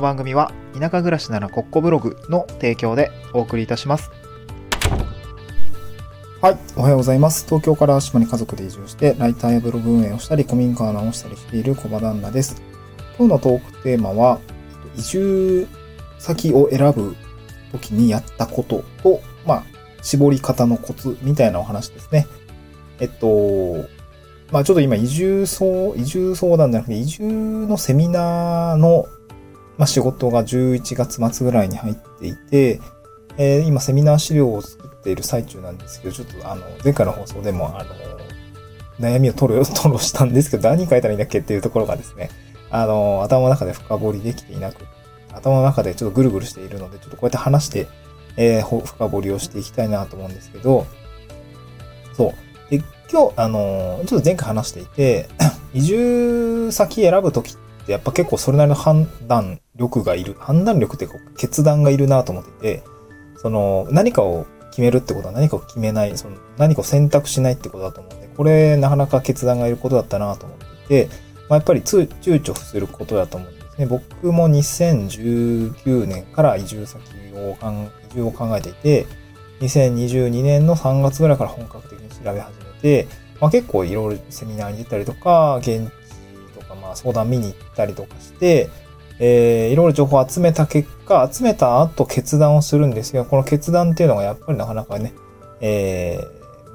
の番組は田舎暮らしならコッコブログの提供でお送りいたします。はい。おはようございます。東京から島に家族で移住して、ライターやブログ運営をしたり、古民家を直したりしている小場旦那です。今日のトークテーマは、移住先を選ぶ時にやったことと、まあ、絞り方のコツみたいなお話ですね。えっと、まあちょっと今移住相、移住相談じゃなくて移住のセミナーの、まあ、仕事が11月末ぐらいに入っていて、えー今セミナー資料を作っている最中なんですけど、ちょっとあの、前回の放送でもあの、悩みを取る、吐露したんですけど、何書いたらいいんだっけっていうところがですね、あの、頭の中で深掘りできていなく、頭の中でちょっとぐるぐるしているので、ちょっとこうやって話して、えー深掘りをしていきたいなと思うんですけど、そう。で、今日、あのちょっと前回話していて、移住先選ぶときってやっぱ結構それなりの判断力がいる、判断力っていうか決断がいるなと思っていて、その、何かを決めるってことは何かを決めない、その何かを選択しないってことだと思うんで、これなかなか決断がいることだったなと思っていて、まあ、やっぱり躊躇することだと思うんですね。僕も2019年から移住先を考移住を考えていて、2022年の3月ぐらいから本格的に調べ始めて、まあ、結構いろいろセミナーに出たりとか、現地とかまあ相談見に行ったりとかして、えー、いろいろ情報を集めた結果、集めた後決断をするんですが、この決断っていうのがやっぱりなかなかね、え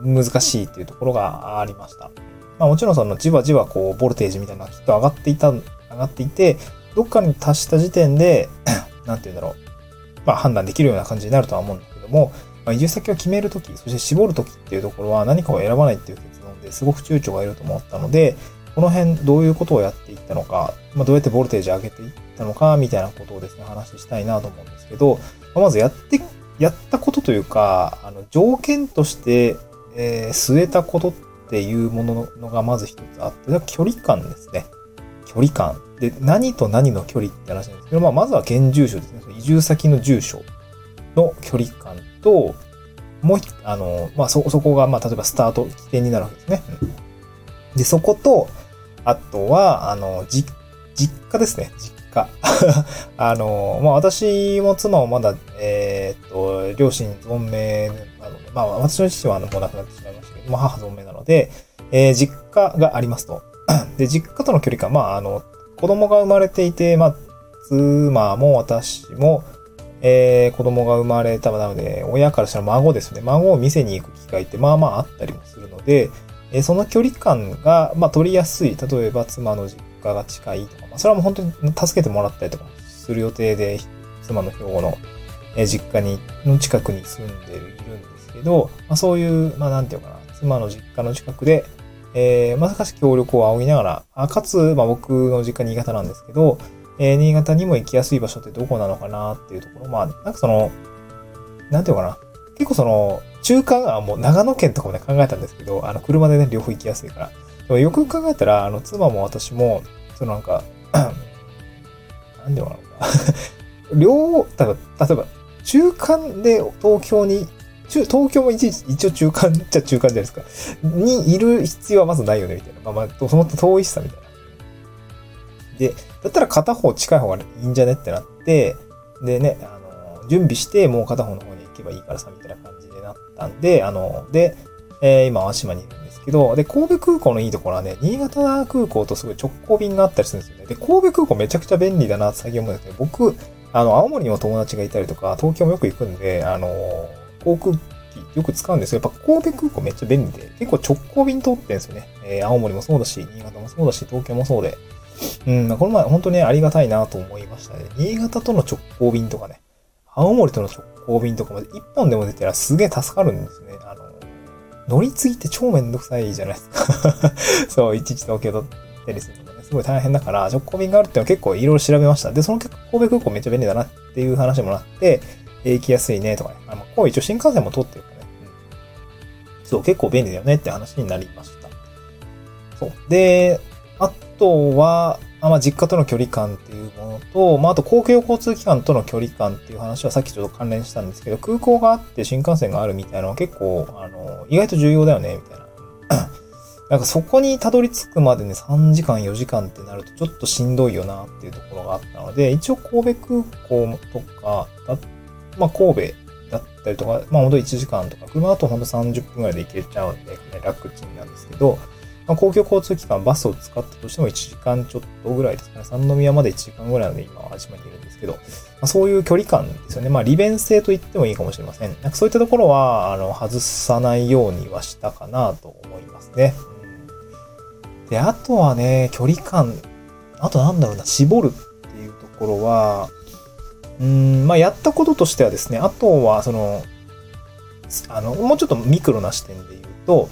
ー、難しいっていうところがありました。まあもちろんそのじわじわこう、ボルテージみたいなのがきっと上がっていた、上がっていて、どっかに達した時点で、なんて言うんだろう。まあ判断できるような感じになるとは思うんだけども、まあ、移住先を決めるとき、そして絞るときっていうところは何かを選ばないっていう結論ですごく躊躇がいると思ったので、この辺どういうことをやっていったのか、まあ、どうやってボルテージ上げていったのか、みたいなことをですね、話したいなと思うんですけど、まずやって、やったことというか、あの、条件として、えー据えたことっていうもののがまず一つあって、距離感ですね。距離感。で、何と何の距離って話なんですけど、まあ、まずは現住所ですね。移住先の住所の距離感と、もう一、あの、まあ、そ、そこが、まあ、例えばスタート起点になるわけですね。うんで、そこと、あとは、あの、じ、実家ですね。実家。あの、まあ、私も妻もまだ、えーっと、両親存命なので、まあ、私の父はもう亡くなってしまいましたけど、まあ、母存命なので、えー実家がありますと。で、実家との距離感、まあ、あの、子供が生まれていて、まあ、妻も私も、えー子供が生まれたので、親からしたら孫ですね。孫を店に行く機会ってまあまああったりもするので、えーその距離感が、まあ取りやすい。例えば妻の実家家が近いとか、まあそれはもう本当に助けてもらったりとかする予定で、妻の兵庫の、実家に、の近くに住んで、いるんですけど、まあそういう、まあなんていうかな、妻の実家の近くで、えーまさかし協力を仰ぎながら、あかつ、まあ僕の実家新潟なんですけど、えー新潟にも行きやすい場所ってどこなのかなっていうところ、まあ、なんかその、なんていうかな。結構その、中間はもう長野県とかもね考えたんですけど、あの、車でね、両方行きやすいから。でもよく考えたら、あの、妻も私も、そのなんか、なんでいうのか。両、例えば、例えば、中間で東京に、中東京も一一応中間っちゃ中間じゃないですか。にいる必要はまずないよね、みたいな。まあまあ、その遠いしさみたいな。で、だったら片方近い方がいいんじゃねってなって、でね、あの、準備してもう片方の方に行けばいいからさ、みたいな感じになったんで、あの、で、えー今、淡島にいるんけど、で、神戸空港のいいところはね、新潟空港とすごい直行便があったりするんですよね。で、神戸空港めちゃくちゃ便利だなって最近思うんですけど、僕、あの、青森にも友達がいたりとか、東京もよく行くんで、あの、航空機よく使うんですよ。やっぱ神戸空港めっちゃ便利で、結構直行便通ってるんですよね。えー青森もそうだし、新潟もそうだし、東京もそうで。うん、この前本当にね、ありがたいなと思いましたね。新潟との直行便とかね、青森との直行便とかまで一本でも出たらすげえ助かるんですね。あの、乗り継ぎって超めんどくさいじゃないですか。そう、いちいち東京と行ったりするのがね、すごい大変だから、直行便があるっていうのは結構いろいろ調べました。で、その結果、神戸空港めっちゃ便利だなっていう話もなって、えー行きやすいねとかね。あ、こう一応新幹線も通ってるからね。うん。そう、結構便利だよねって話になりました。そう。で、あとは、まあ、実家との距離感っていうものと、まあ、あと公共交通機関との距離感っていう話はさっきちょっと関連したんですけど、空港があって新幹線があるみたいなのは結構、あの、意外と重要だよね、みたいな。なんかそこにたどり着くまでね、3時間、4時間ってなるとちょっとしんどいよなっていうところがあったので、一応神戸空港とか、まあ神戸だったりとか、まあほんと1時間とか、車だとほんと30分ぐらいで行けちゃうんで、ね、楽ちんなんですけど、まあ、公共交通機関、バスを使ったとしても1時間ちょっとぐらいですかね。三宮まで1時間ぐらいなので今は始まにいるんですけど、まあ、そういう距離感ですよね。まあ利便性と言ってもいいかもしれません。なんかそういったところは、あの、外さないようにはしたかなと思いますね。で、あとはね、距離感、あとなんだろうな、絞るっていうところは、うん、まあやったこととしてはですね、あとはその、あの、もうちょっとミクロな視点で言うと、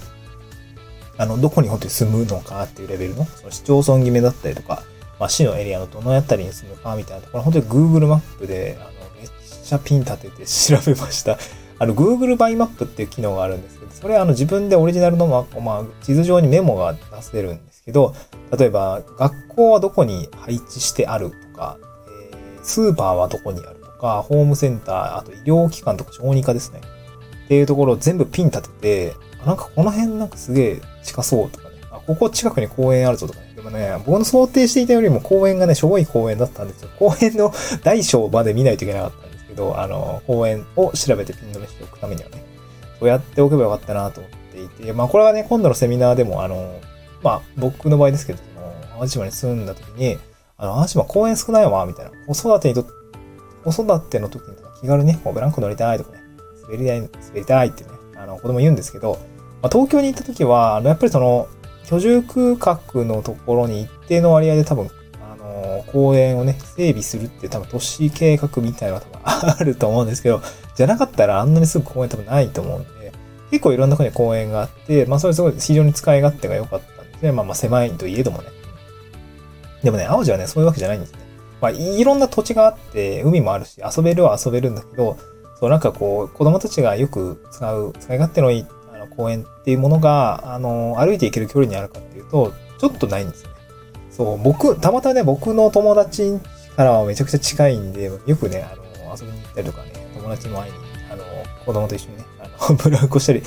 あの、どこに本当に住むのかっていうレベルの、その市町村決めだったりとか、まあ、市のエリアのどの辺りに住むかみたいなところ、本当に Google マップで、あの、めっちゃピン立てて調べました。あの、Google バイマップっていう機能があるんですけど、それはあの自分でオリジナルの、まあ、地図上にメモが出せるんですけど、例えば、学校はどこに配置してあるとか、えー、スーパーはどこにあるとか、ホームセンター、あと医療機関とか小児科ですね。っていうところを全部ピン立てて、なんかこの辺なんかすげえ近そうとかね。あ、ここ近くに公園あるぞとかね。でもね、僕の想定していたよりも公園がね、しょぼい公園だったんですよ。公園の 大小まで見ないといけなかったんですけど、あの、公園を調べてピン止めしておくためにはね、そうやっておけばよかったなと思っていて、まあこれはね、今度のセミナーでも、あの、まあ僕の場合ですけど、その、淡島に住んだ時に、あの、淡島公園少ないわ、みたいな。子育てにと、子育ての時に気軽にね、こうブランコ乗りたいとかね、滑りたい、滑りたいってね、あの、子供言うんですけど、まあ、東京に行った時は、やっぱりその、居住区画のところに一定の割合で多分、あの、公園をね、整備するって多分都市計画みたいなのがあると思うんですけど、じゃなかったらあんなにすぐ公園多分ないと思うんで、結構いろんなとこに公園があって、まあそれすごい非常に使い勝手が良かったんですね。まあまあ狭いといえどもね。でもね、青路はね、そういうわけじゃないんですね。まあいろんな土地があって、海もあるし、遊べるは遊べるんだけど、そうなんかこう、子供たちがよく使う、使い勝手のいい公園っていうものが、あの、歩いて行ける距離にあるかっていうと、ちょっとないんですよね。そう、僕、たまたまね、僕の友達からはめちゃくちゃ近いんで、よくね、あの、遊びに行ったりとかね、友達の前に、あの、子供と一緒にね、あの、ブランコしたり、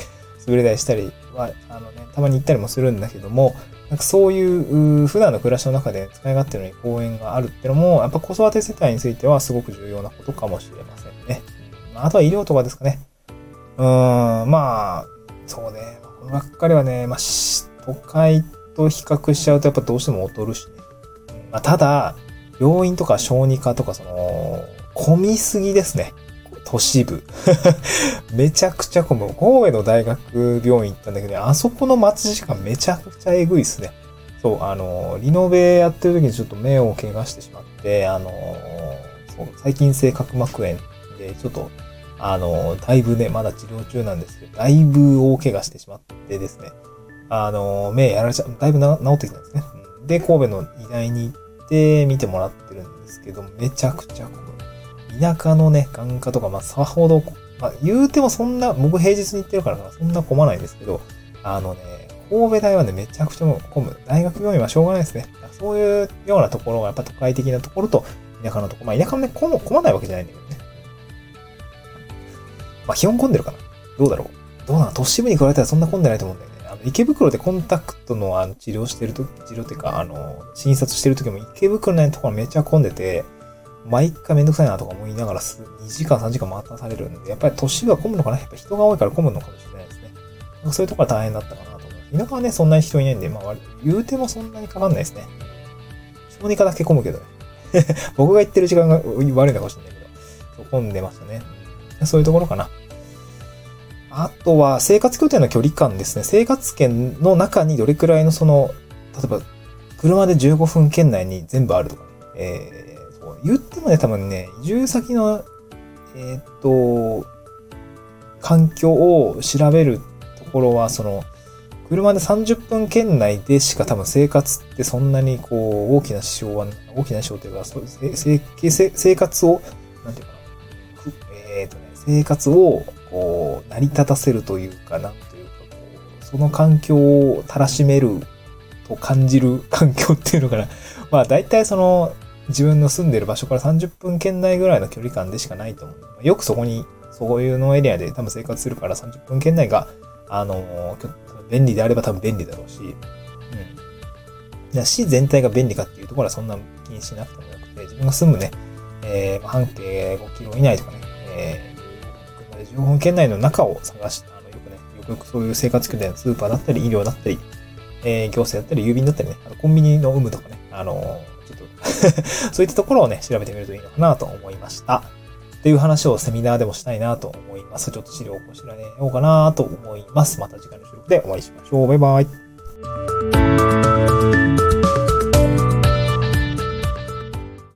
滑り台したりは、あのね、たまに行ったりもするんだけども、なんかそういう普段の暮らしの中で使い勝手のいい公園があるっていうのも、やっぱ子育て世帯についてはすごく重要なことかもしれませんね。あとは医療とかですかね。うーん、まあ、そうね。このばっかりはね、まあ、都会と比較しちゃうとやっぱどうしても劣るしね。まあ、ただ、病院とか小児科とかその、混みすぎですね。都市部。めちゃくちゃ混む。神戸の大学病院行ったんだけどね、あそこの待ち時間めちゃくちゃえぐいっすね。そう、あの、リノベやってる時にちょっと目を怪我してしまって、あの、そう、最近性角膜炎でちょっとあの、だいぶね、まだ治療中なんですけど、だいぶ大怪我してしまってですね、あの、目やられちゃう、だいぶ治ってきたんですね。で、神戸の医大に行って見てもらってるんですけど、めちゃくちゃ混む。田舎のね、眼科とか、まあ、さほど、まあ、言うてもそんな、僕平日に行ってるからそんな混まないんですけど、あのね、神戸大はね、めちゃくちゃ混む。大学病院はしょうがないですね。そういうようなところが、やっぱ都会的なところと、田舎のところ、まあ、田舎もね、混まないわけじゃないんだけど。まあ、基本混んでるかなどうだろうどうなの？都市部に比べたらそんな混んでないと思うんだよね。あの、池袋でコンタクトのあの治療してるとき、治療っていうか、あの、診察してるときも池袋のところめっちゃ混んでて、毎回めんどくさいなとか思いながら2時間3時間待たされるんで、やっぱり都市部は混むのかな？やっぱ人が多いから混むのかもしれないですね。そういうところは大変だったかなと思います。田舎はね、そんなに人いないんで、まあ割、言うてもそんなにかかんないですね。小児科だけ混むけどね。僕が行ってる時間が悪いのかもしれないけど、混んでましたね。そういうところかな。あとは、生活拠点の距離感ですね。生活圏の中にどれくらいのその、例えば、車で15分圏内に全部あるとかね。えー、そう言ってもね、多分ね、移住先の、えー、っと、環境を調べるところは、その、車で30分圏内でしか多分生活ってそんなにこう大きな支障は、大きな支障というか、生活を、なんていうか、生活をこう成り立たせるというか、なというかこう、その環境をたらしめると感じる環境っていうのかな。まあ大体その自分の住んでる場所から30分圏内ぐらいの距離感でしかないと思う。よくそこに、そういうのエリアで多分生活するから30分圏内が、あの、便利であれば多分便利だろうし、うん。じゃ市全体が便利かっていうところはそんな気にしなくてもよくて、自分が住むね、えー、半径5キロ以内とかね、えー、15分圏内の中を探して、あの、よくね、よくよくそういう生活拠点、スーパーだったり、医療だったり、えー、行政だったり、郵便だったりね、あのコンビニの有無とかね、あのちょっと そういったところをね、調べてみるといいのかなと思いました。っていう話をセミナーでもしたいなと思います。ちょっと資料をこちらね、ようかなと思います。また次回の収録でお会いしましょう。バイバイ。